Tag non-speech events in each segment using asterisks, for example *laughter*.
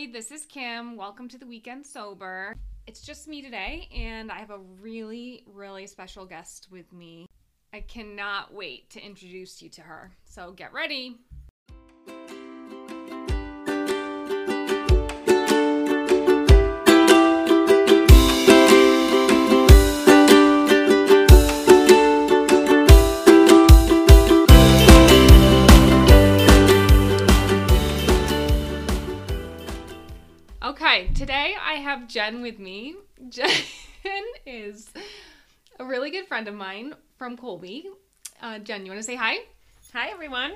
Hi, this is Kim. Welcome to the Weekend Sober. It's just me today, and I have a really, really special guest with me. I cannot wait to introduce you to her. So get ready. Today I have Jen with me. *laughs* Jen is a really good friend of mine from Colby. Uh, Jen, you want to say hi? Hi, everyone.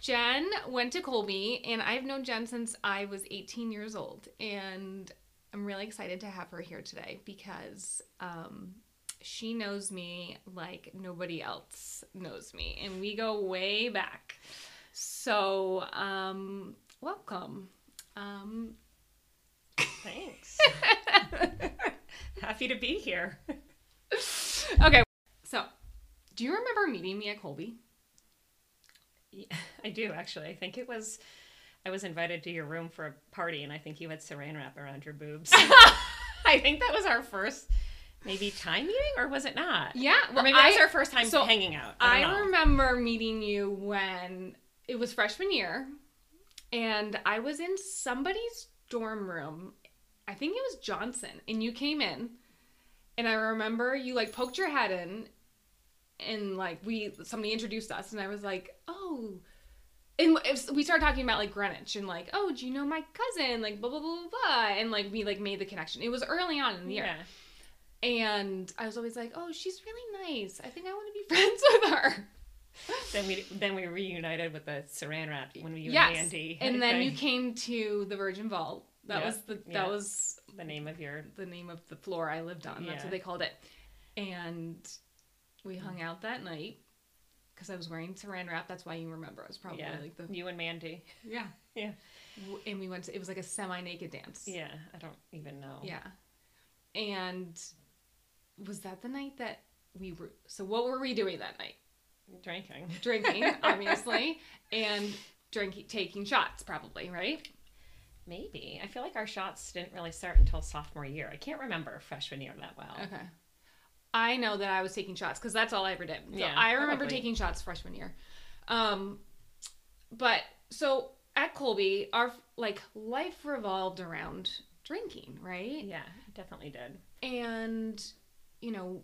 Jen went to Colby, and I've known Jen since I was 18 years old. And I'm really excited to have her here today because um, she knows me like nobody else knows me. And we go way back. So, um, welcome. Um, Thanks. *laughs* Happy to be here. okay, so do you remember meeting me at Colby? Yeah, I do actually. I think it was I was invited to your room for a party, and I think you had Saran wrap around your boobs. *laughs* I think that was our first maybe time meeting, or was it not? Yeah, or maybe that was our first time so hanging out. I, I, remember meeting you when it was freshman year, and I was in somebody's dorm room. I think it was Johnson, and you came in, and I remember you like poked your head in, and like we somebody introduced us, and I was like, oh. And if- we started talking about like Greenwich and like, oh, do you know my cousin? Like blah blah blah blah blah, and like we like made the connection. It was early on in the year, Yeah. and I was always like, oh, she's really nice. I think I want to be *laughs* friends with her. Then we then we reunited with the Saran wrap when we you yes. and Andy. And then you came to the Virgin Vault. That Yeah, was the that was the name of your the name of the floor I lived on. That's what they called it. And we hung out that night because I was wearing saran wrap. That's why you remember. I was probably yeah like the you and Mandy. yeah. *laughs* Yeah. And we went to it was like a semi naked dance. Yeah, I don't even know. Yeah. And was that the night that we were? So what were we doing that night? drinking. Drinking, *laughs* obviously, and drinking, taking shots, probably, right? Maybe. I feel like our shots didn't really start until sophomore year. I can't remember freshman year that well. Okay. I know that I was taking shots because that's all I ever did. So Yeah, I remember probably. taking shots freshman year. Um, but so at Colby, our like life revolved around drinking, right? Yeah, definitely did. And you know,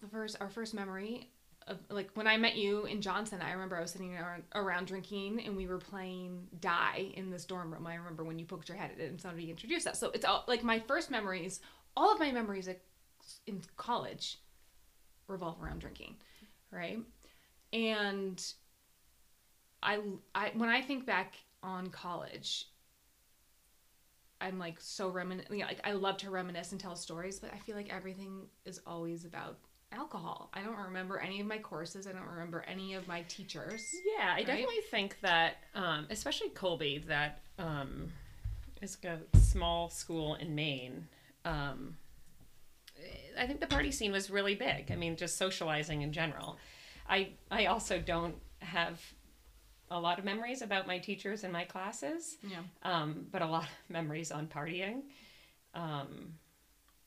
the first our first memory like when I met you in Johnson, I remember I was sitting around, around drinking and we were playing die in this dorm room. I remember when you poked your head at it and somebody introduced us. So it's all like my first memories, all of my memories in college revolve around drinking, right? And I, I when I think back on college, I'm like so reminiscent. Like I love to reminisce and tell stories, but I feel like everything is always about alcohol. I don't remember any of my courses. I don't remember any of my teachers. Yeah, I Right? definitely think that, um, especially Colby, that um, is a small school in Maine. Um, I think the party scene was really big. I mean, just socializing in general. I I also don't have a lot of memories about my teachers and my classes. Yeah. um, but a lot of *laughs* memories on partying. Um,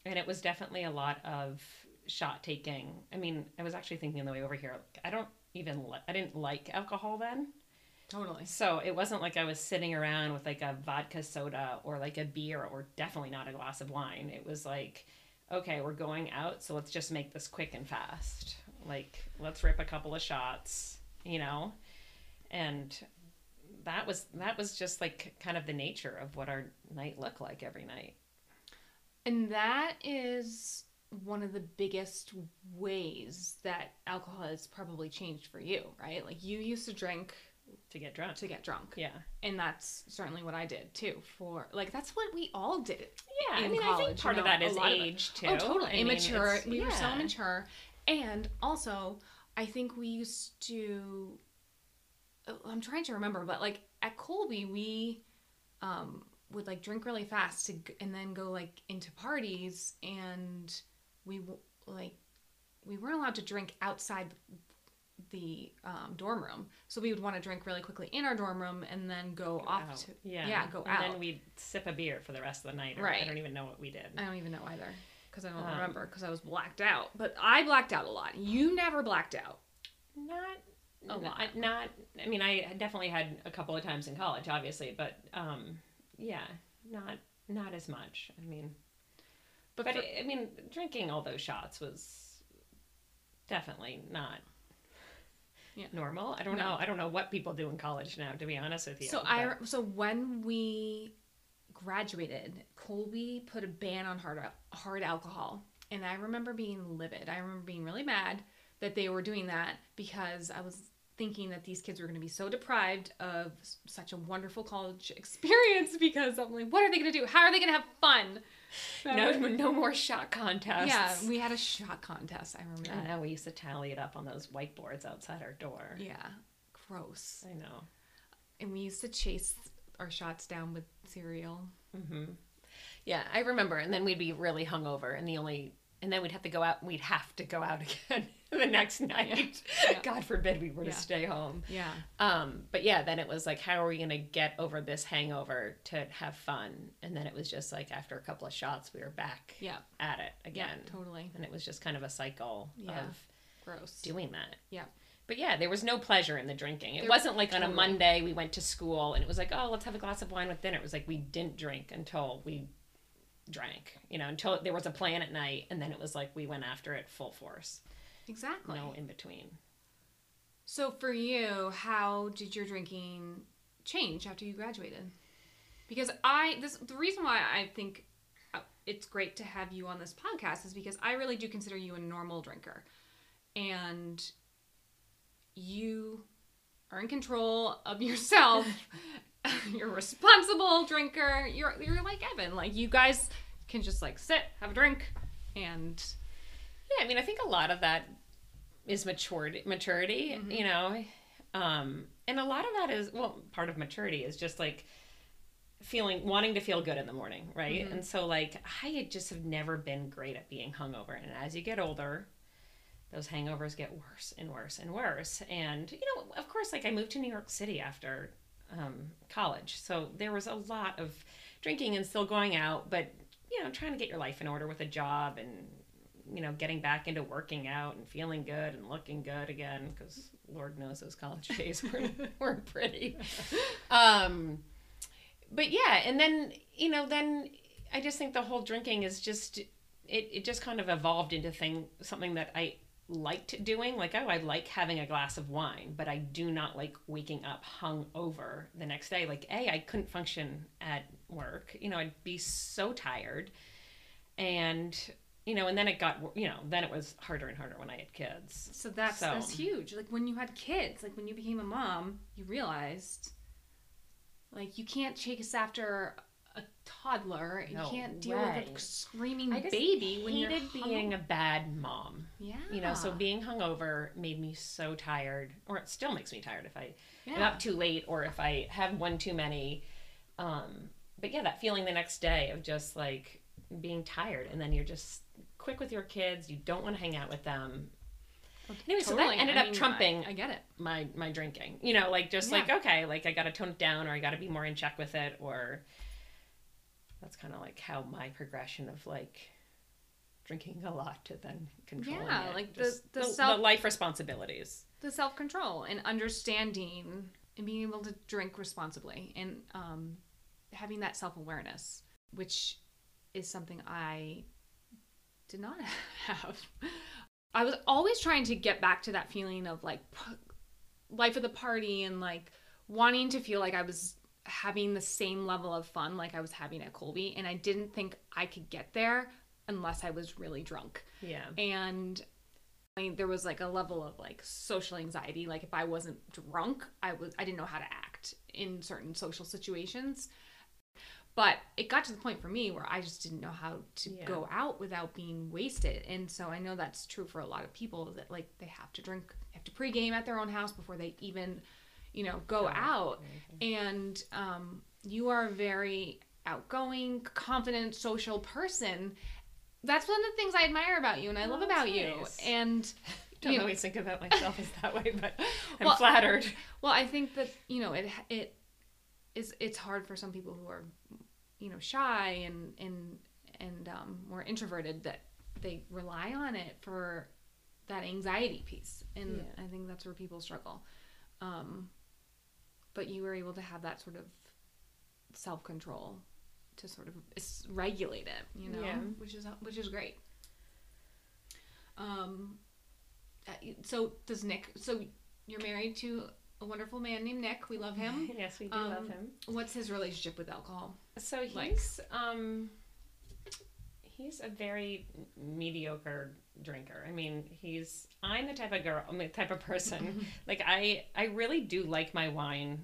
and it was definitely a lot of shot taking. I mean, I was actually thinking on the way over here, like, I don't even, li- I didn't like alcohol then. Totally. So it wasn't like I was sitting around with like a vodka soda or like a beer or definitely not a glass of wine. It was like, okay, we're going out, so let's just make this quick and fast. Like, let's rip a couple of shots, you know? And that was that was just like kind of the nature of what our night looked like every night. And that is one of the biggest ways that alcohol has probably changed for you, right? Like you used to drink To get drunk. to get drunk. Yeah. And that's certainly what I did too. For like that's what we all did. Yeah, I mean, I college, think part you of know, that a is of age too. Oh, totally. I immature. we were so immature. And also, I think we used to. I'm trying to remember, but like at Colby, we um, would like drink really fast to, and then go like into parties, and we like we weren't allowed to drink outside the um, dorm room. So we would want to drink really quickly in our dorm room and then go, off Out. to yeah, yeah, go and out. And then we'd sip a beer for the rest of the night. Or Right. I don't even know what we did. I don't even know either because I don't Um, remember because I was blacked out. But I blacked out a lot. You never blacked out. Not a lot. I- Not. I mean, I definitely had a couple of times in college, obviously, but um, yeah, not not as much. I mean, But, but for- I mean, drinking all those shots was definitely not Yeah. normal. I don't No. know. I don't know what people do in college now, to be honest with you. so but- I so when we graduated, Colby put a ban on hard hard alcohol, and I remember being livid. I remember being really mad that they were doing that because I was thinking that these kids were going to be so deprived of such a wonderful college *laughs* experience because I'm like, what are they going to do? How are they going to have fun? No, no more shot contests. Yeah, we had a shot contest. I remember I know we used to tally it up on those whiteboards outside our door. Yeah, gross. I know. And we used to chase our shots down with cereal. hmm Yeah, I remember. And then we'd be really hungover, and the only, and then we'd have to go out. We'd have to go out *laughs* again the next night. Yeah. *laughs* God forbid we were Yeah. to stay home. Yeah. Um, but yeah, then it was like, how are we gonna get over this hangover to have fun? And then it was just like after a couple of shots, we were back Yeah. at it again, Yeah, totally. and it was just kind of a cycle Yeah. of Gross. doing that. Yeah. But yeah, there was no pleasure in the drinking. It There- wasn't like on a. Monday we went to school and it was like, oh, let's have a glass of wine with dinner. It was like we didn't drink until we drank, you know, until there was a plan at night and then it was like we went after it full force. Exactly. No in between. So for you, how did your drinking change after you graduated? Because I this the reason why I think uh, it's great to have you on this podcast is because I really do consider you a normal drinker. And you are in control of *laughs* yourself. *laughs* you're a responsible drinker. You're you're like Evan. Like you guys can just like sit, have a drink and Yeah, I mean, I think a lot of that is maturity, maturity, Mm-hmm. you know. Um, and a lot of that is well, part of maturity is just like feeling wanting to feel good in the morning, right? Mm-hmm. And so like I just have never been great at being hungover, and as you get older, those hangovers get worse and worse and worse. And you know, of course, like I moved to New York City after um, college, so there was a lot of drinking and still going out, but you know, trying to get your life in order with a job and you know, getting back into working out and feeling good and looking good again because Lord knows those college *laughs* days weren't, weren't pretty. Um, but yeah, and then you know, then I just think the whole drinking is just it. It just kind of evolved into thing something that I liked doing. Like, oh, I like having a glass of wine, but I do not like waking up hung over the next day. Like, a, I couldn't function at work. You know, I'd be so tired, and you know, and then it got you know, then it was harder and harder when I had kids. So that's So- that's huge. Like when you had kids, like when you became a mom, you realized like you can't chase after toddler. No you can't deal with a screaming baby when you're hated being a bad mom. yeah. You know, so being hungover made me so tired, or it still makes me tired if I am up too late or if I have one too many. Um, but yeah, that feeling the next day of just like being tired, and then you're just quick with your kids. You don't want to hang out with them. Anyway, so that ended I up mean, trumping I, I get it. my my drinking. You know, like just like okay, like I got to tone it down, or I got to be more in check with it, or that's kind of like how my progression of like drinking a lot to then controlling Yeah, it. like the- the the, self- the life responsibilities. The self control and understanding and being able to drink responsibly and um, having that self awareness, which is something I did not *laughs* have. I was always trying to get back to that feeling of like p- life of the party and like wanting to feel like I was having the same level of fun like I was having at Colby. And I didn't think I could get there unless I was really drunk. Yeah. And I mean, there was like a level of like social anxiety. Like if I wasn't drunk, I was I didn't know how to act in certain social situations. But it got to the point for me where I just didn't know how to Yeah. go out without being wasted. And so I know that's true for a lot of people that like they have to drink, they have to pregame at their own house before they even, you know, go out. And um, you are a very outgoing, confident, social person. That's one of the things I admire about you and I Oh, love that's about you. And *laughs* don't You- always think about myself as that way, but I'm Well, flattered. Well, I think that you know it it is it's hard for some people who are you know shy and and and um, more introverted that they rely on it for that anxiety piece, and Yeah. I think that's where people struggle. Um, but you were able to have that sort of self control to sort of regulate it, you know, Yeah. which is which is great. Um, uh, so does Nick? So you're married to a wonderful man named Nick. We love him. *laughs* yes, we do Um, love him. What's his relationship with alcohol? So he's like- um he's a very mediocre drinker. I mean, he's I'm the type of girl, I'm the type of person *laughs* like I I really do like my wine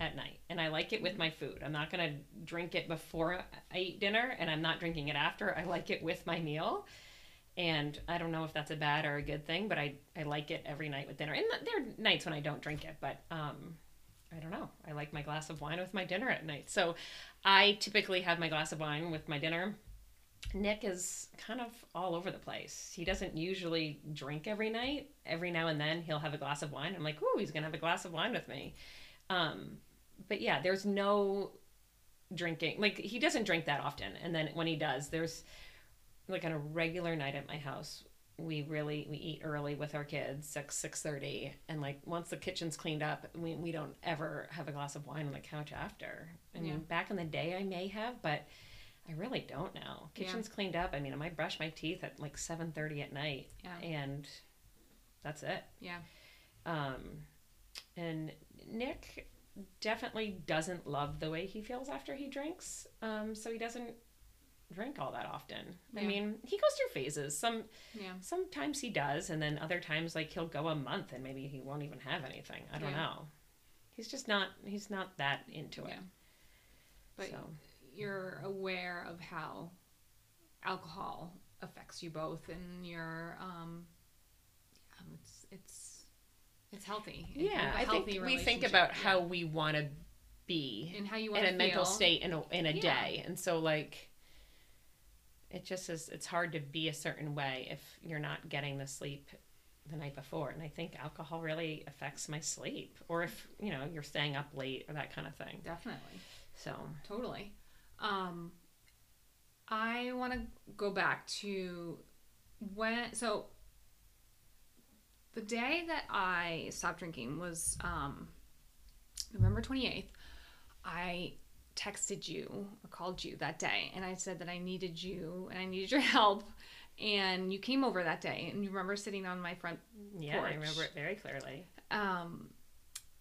at night and I like it with my food. I'm not going to drink it before I eat dinner and I'm not drinking it after. I like it with my meal. And I don't know if that's a bad or a good thing, but I I like it every night with dinner. And there are nights when I don't drink it, but um I don't know. I like my glass of wine with my dinner at night. So I typically have my glass of wine with my dinner. Nick is kind of all over the place. He doesn't usually drink every night. Every now and then he'll have a glass of wine. I'm like, ooh, he's gonna have a glass of wine with me. Um, but yeah, there's no drinking. Like he doesn't drink that often. And then when he does, there's like on a regular night at my house, we really we eat early with our kids six six thirty and like once the kitchen's cleaned up we, we don't ever have a glass of wine on the couch after i mean Yeah. back in the day i may have but i really don't now Yeah. kitchen's cleaned up. I mean i might brush my teeth at like 7.30 at night Yeah. and that's it. Yeah. um and nick definitely doesn't love the way he feels after he drinks um so he doesn't drink all that often. I mean he goes through phases. Some Yeah. sometimes he does and then other times like he'll go a month and maybe he won't even have anything. I don't Yeah. know. He's just not he's not that into it. But so you're aware of how alcohol affects you both and your um yeah, it's it's it's healthy. Yeah a i think we think about yeah. how we want to be and how you in a mental state in a, in a Yeah. day and so like it just is it's hard to be a certain way if you're not getting the sleep the night before and i think alcohol really affects my sleep or if you know you're staying up late or that kind of thing Definitely. so Totally. Um, I want to go back to when. So, the day that I stopped drinking was um, November 28th. I texted you or called you that day, and I said that I needed you and I needed your *laughs* help. And you came over that day, and you remember sitting on my front yeah i remember it very clearly um,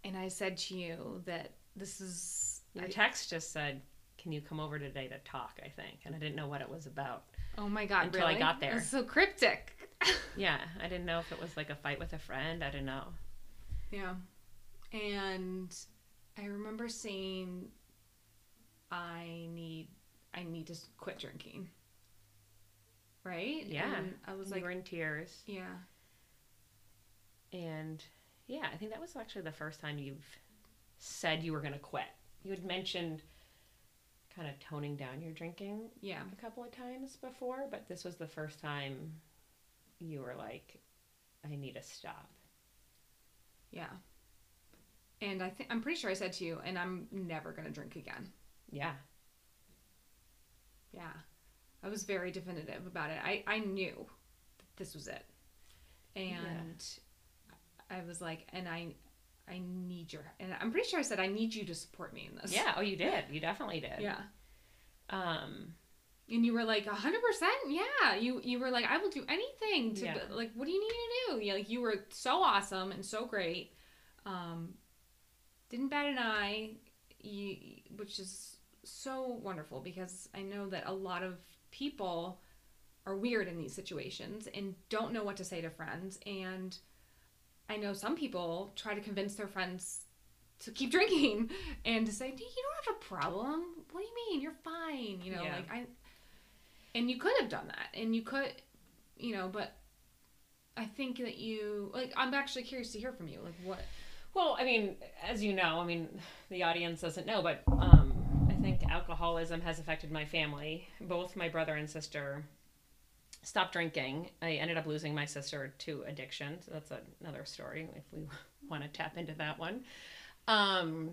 and I said to you that this is Your I- text just said, "Can you come over today to talk?" I think, and I didn't know what it was about. oh my god, Until I got there. That's so cryptic. *laughs* Yeah, I didn't know if it was like a fight with a friend. I didn't know. Yeah. And I remember saying I need I need to quit drinking. Right? Yeah. And I was You like were in tears, yeah. and yeah, I think that was actually the first time you've said you were going to quit. You had mentioned kind of toning down your drinking Yeah. a couple of times before, but this was the first time you were like, "I need to stop." Yeah. And I think I'm pretty sure I said to you and I'm never to drink again. Yeah, Yeah. I was very definitive about it. I I knew that this was it. And I was like and I I need your and I'm pretty sure I said I need you to support me in this. yeah. Oh, you did. You definitely did. Yeah. Um. And you were like, hundred percent, yeah. You you were like, I will do anything to Yeah. like. What do you need to do? Yeah, like you were so awesome and so great. Um, didn't bat an eye, you, which is so wonderful because I know that a lot of people are weird in these situations and don't know what to say to friends. And I know some people try to convince their friends to keep *laughs* drinking and to say, "You don't have a problem. What do you mean? You're fine." You know, Yeah. like I and you could have done that and you could you know but i think that you like i'm actually curious to hear from you like what Well, I mean, as you know, I mean, the audience doesn't know, but um, I think alcoholism has affected my family. Both my brother and sister stopped drinking. I ended up losing my sister to addiction. So that's another story if we *laughs* want to tap into that one. Um,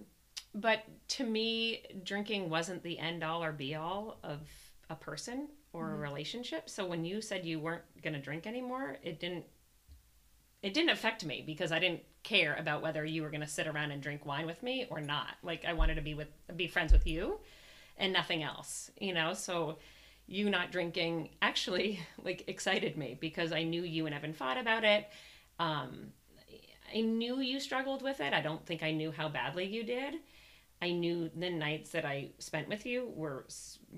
but to me, drinking wasn't the end all or be all of a person or a relationship. So when you said you weren't going to drink anymore, it didn't it didn't affect me because I didn't care about whether you were going to sit around and drink wine with me or not. Like I wanted to be with be friends with you and nothing else, you know? So you not drinking actually *laughs* like excited me because I knew you and Evan fought about it. Um I knew you struggled with it. I don't think I knew how badly you did. I knew the nights that I spent with you were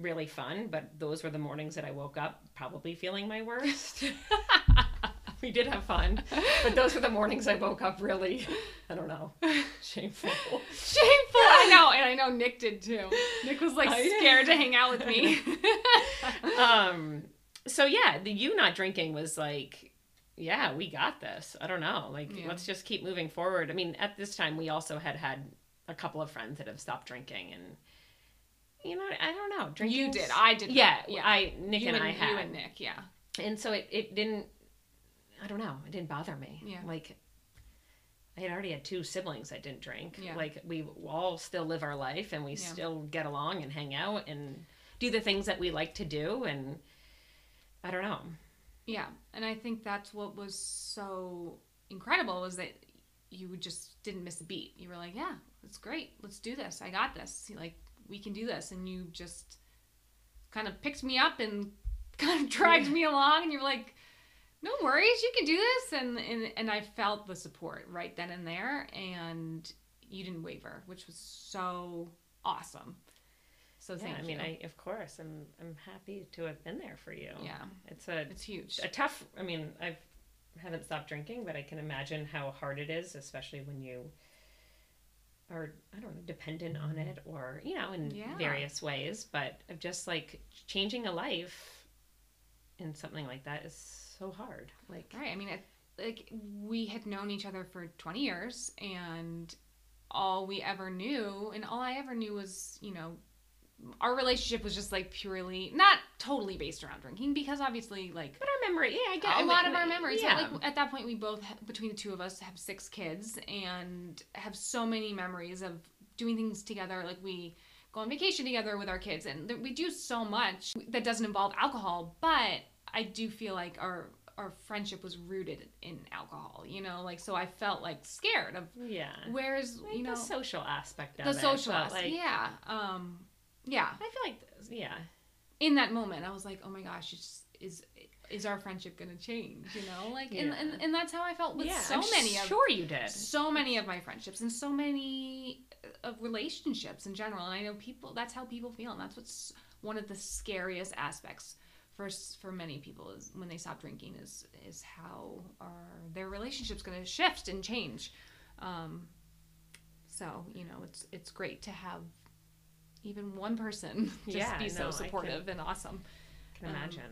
really fun, but those were the mornings that I woke up probably feeling my worst. *laughs* *laughs* *laughs* we did have fun, but those were the mornings I woke up really, I don't know, shameful. *laughs* Shameful. I know, and I know Nick did too. Nick was like scared to hang out with me. *laughs* um so yeah the you not drinking was like yeah we got this i don't know like Yeah. let's just keep moving forward i mean at this time we also had had a couple of friends that have stopped drinking and you know i don't know drinking you did. I did. yeah not. yeah. i nick and, and, i had you and Nick. Yeah. and so it, it didn't i don't know it didn't bother me Yeah. like i had already had two siblings that didn't drink Yeah. like we all still live our life and we Yeah. still get along and hang out and do the things that we like to do and i don't know Yeah, and I think that's what was so incredible was that you just didn't miss a beat. You were like, "Yeah, it's great. Let's do this. I got this. Like we can do this." And you just kind of picked me up and *laughs* kind of dragged me along, and you were like, "No worries, you can do this." And and and I felt the support right then and there, and you didn't waver, which was so awesome. So yeah, thank I mean, you. I of course, I'm I'm happy to have been there for you. yeah, it's a it's huge. a tough. I mean, I've haven't stopped drinking, but I can imagine how hard it is, especially when you are I don't know dependent on mm-hmm. it or you know in Yeah. various ways. But of just like changing a life in something like that is so hard. Like Right. I mean, it, like we had known each other for 20 years, and all we ever knew, and all I ever knew was, you know, our relationship was just like purely not totally based around drinking because obviously, like but our memory, yeah, I get a lot of our memories. Yeah, Like at that point, we both between the two of us have six kids and have so many memories of doing things together. Like we go on vacation together with our kids, and th- we do so much that doesn't involve alcohol. But I do feel like our our friendship was rooted in alcohol. You know, like so I felt like scared of yeah. where's Like you know the social aspect of it. the it, social aspect. like yeah, um, yeah. I feel like yeah. In that moment, I was like, oh my gosh, it's, is is our friendship gonna change? You know, like and, Yeah. and and that's how I felt with yeah, so I'm many of sure you did. so many of my friendships and so many of relationships in general. And I know people that's how people feel, and that's what's one of the scariest aspects for for many people is when they stop drinking is is how are their relationships going to shift and change. Um, so you know, it's it's great to have even one person *laughs* just Yeah, be no, so supportive and awesome. can um, imagine.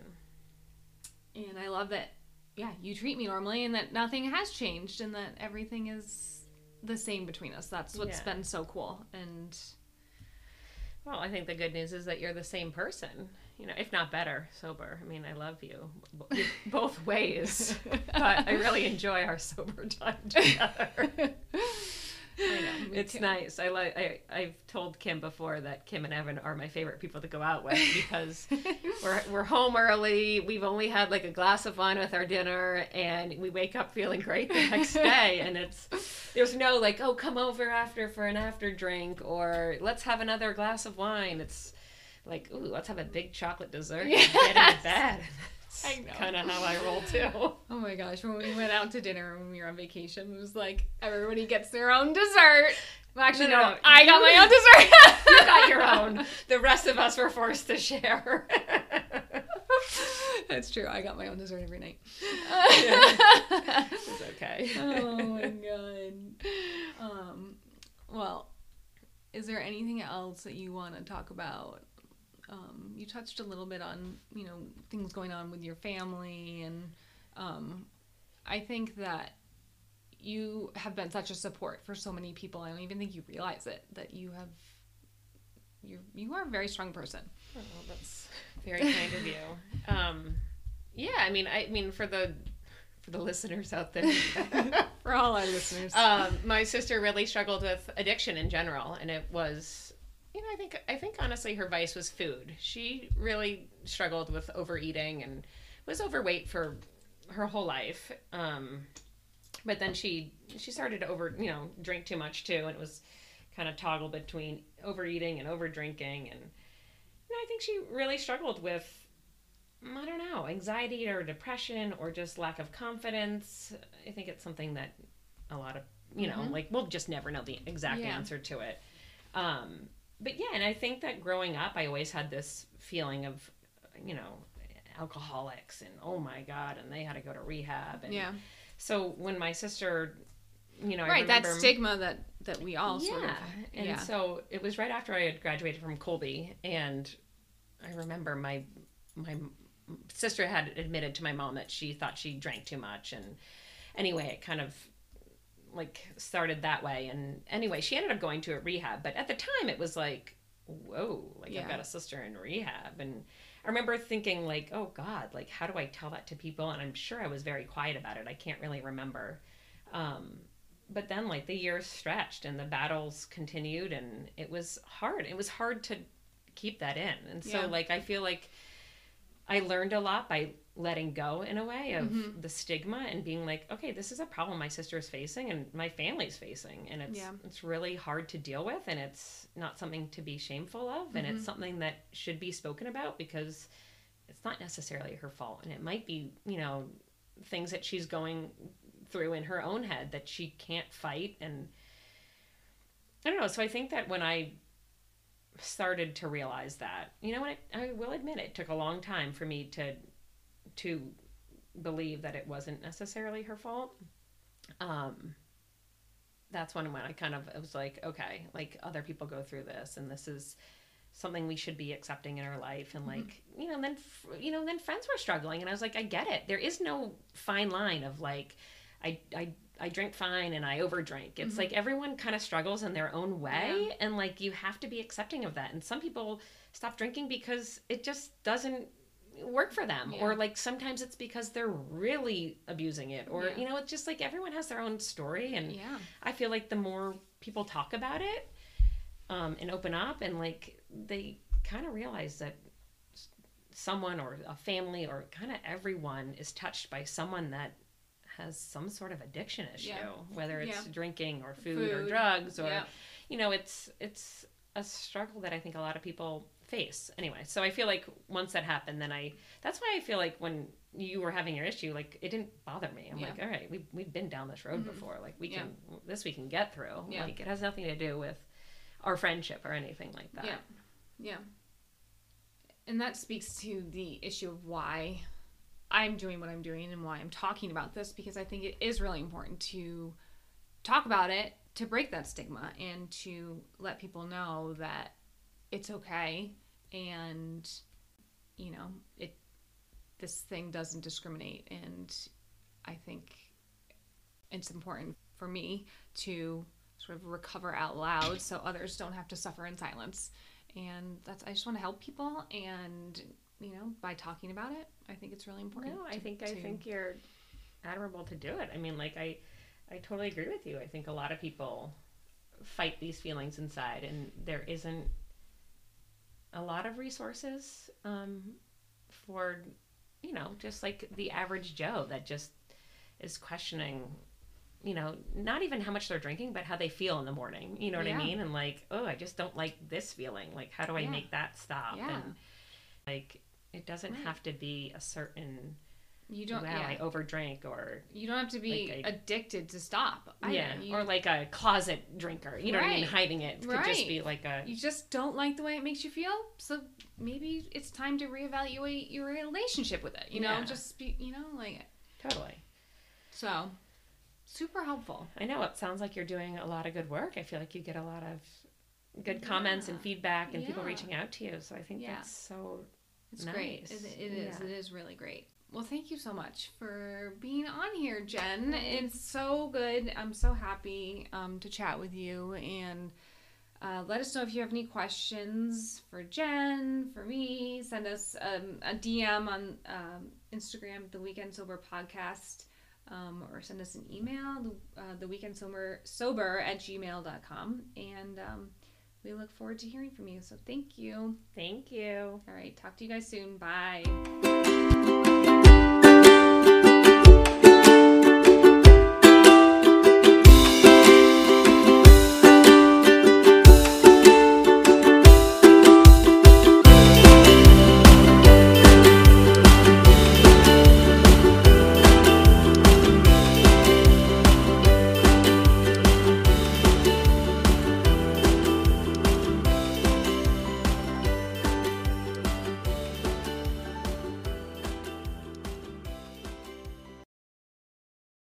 And I love that, yeah, you treat me normally and that nothing has changed and that everything is the same between us. That's what's Yeah. been so cool. And Well, I think the good news is that you're the same person, you know, if not better, sober. I mean, I love you *laughs* both ways, but I really enjoy our sober time *laughs* together. Know, It's too. nice. I like. I I've told Kim before that Kim and Evan are my favorite people to go out with *laughs* because we're we're home early. We've only had like a glass of wine with our dinner, and we wake up feeling great the next *laughs* day. And it's there's no like, oh, come over after for an after drink, or let's have another glass of wine. It's like, ooh, let's have a big chocolate dessert and get Yes. into bed. *laughs* I know. kind of how I roll too. *laughs* Oh my gosh, when we went out to dinner when we were on vacation, it was like everybody gets their own dessert. Well, actually, No, no, no, I got my own dessert. *laughs* you got your *laughs* own. The rest of us were forced to share. That's true. I got my own dessert every night. It's okay. oh my god. Um, well, is there anything else that you want to talk about? Um, you touched a little bit on you know things going on with your family, and um, I think that you have been such a support for so many people. I don't even think you realize it that you have. You you are a very strong person. Oh, that's *laughs* very kind of you. Um, Yeah, I mean, I mean for the for the listeners out there, *laughs* For all our listeners. um, my sister really struggled with addiction in general, and it was, you know, I think I think honestly her vice was food. She really struggled with overeating and was overweight for her whole life. Um, but then she she started to over you know drink too much too, and it was kind of toggle between overeating and over drinking, and you know, I think she really struggled with I don't know, anxiety or depression or just lack of confidence. I think it's something that a lot of, you know, Mhm. like we'll just never know the exact Yeah. answer to it. Um, but yeah, and I think that growing up, I always had this feeling of, you know, alcoholics and oh my God, and they had to go to rehab. And yeah. so when my sister, you know, I Right. That stigma that that we all sort of. and yeah. so it was right after I had graduated from Colby, and I remember my my sister had admitted to my mom that she thought she drank too much, and anyway, it kind of like started that way. And anyway, she ended up going to a rehab, but at the time, it was like, whoa, like Yeah. I've got a sister in rehab, and I remember thinking like, oh God, like how do I tell that to people? And I'm sure I was very quiet about it. I can't really remember. Um, but then like the years stretched and the battles continued and it was hard it was hard to keep that in and so Yeah. like i feel like i learned a lot by letting go in a way of Mhm. the stigma and being like okay this is a problem my sister is facing and my family's facing and it's Yeah. it's really hard to deal with and it's not something to be shameful of and Mhm. it's something that should be spoken about because it's not necessarily her fault and it might be you know things that she's going through in her own head that she can't fight and i don't know so i think that when i started to realize that you know I, I will admit it took a long time for me to to believe that it wasn't necessarily her fault um that's when when i kind of it was like okay like other people go through this and this is something we should be accepting in our life and like you know then you know then friends were struggling and i was like i get it there is no fine line of like i i I drink fine and I overdrink. It's Mhm. like everyone kind of struggles in their own way and like you have to be accepting of that. And some people stop drinking because it just doesn't work for them Yeah. or like sometimes it's because they're really abusing it or Yeah. you know it's just like everyone has their own story and Yeah. I feel like the more people talk about it um, and open up, and like they kind of realize that someone or a family or kind of everyone is touched by someone that has some sort of addiction issue, whether it's drinking or food, or drugs or you know, it's it's a struggle that I think a lot of people face. Anyway, so I feel like once that happened, then I that's why I feel like when you were having your issue, like it didn't bother me. I'm Yeah. like, all right, we we've been down this road Mhm. before. Like we Yeah. can this we can get through. Yeah. Like it has nothing to do with our friendship or anything like that. Yeah. Yeah. And that speaks to the issue of why I'm doing what I'm doing and why I'm talking about this because I think it is really important to talk about it, to break that stigma, and to let people know that it's okay and you know, it this thing doesn't discriminate and I think it's important for me to sort of recover out loud so others don't have to suffer in silence and that's i just want to help people and you know by talking about it i think it's really important No, I to- think I to- think you're admirable to do it. I mean, like I I totally agree with you. I think a lot of people fight these feelings inside, and there isn't a lot of resources um, for you know just like the average Joe that just is questioning. You know, not even how much they're drinking, but how they feel in the morning. You know what Yeah. I mean? And like, oh, I just don't like this feeling. Like, how do I Yeah. make that stop? Yeah. And like, it doesn't Right. have to be a certain you don't wow, yeah I overdrank or you don't have to be like I- addicted to stop either. yeah, you, or like a closet drinker. You know what I mean? Hiding it could just be like a you just don't like the way it makes you feel so maybe it's time to reevaluate your relationship with it you know Yeah. just be you know like totally. so super helpful I know it sounds like you're doing a lot of good work. I feel like you get a lot of good comments and feedback and people reaching out to you. So I think Yeah. that's so It's great. It, it is. Yeah. It is really great. Well, thank you so much for being on here, Jen. It's so good. I'm so happy um, to chat with you, and Uh, let us know if you have any questions for Jen, for me. Send us um, a DM on um, Instagram, The Weekend Sober Podcast, um, or send us an email, uh, The Weekend Sober, sober at gmail.com. And um, we look forward to hearing from you. So thank you. Thank you. All right. Talk to you guys soon. Bye.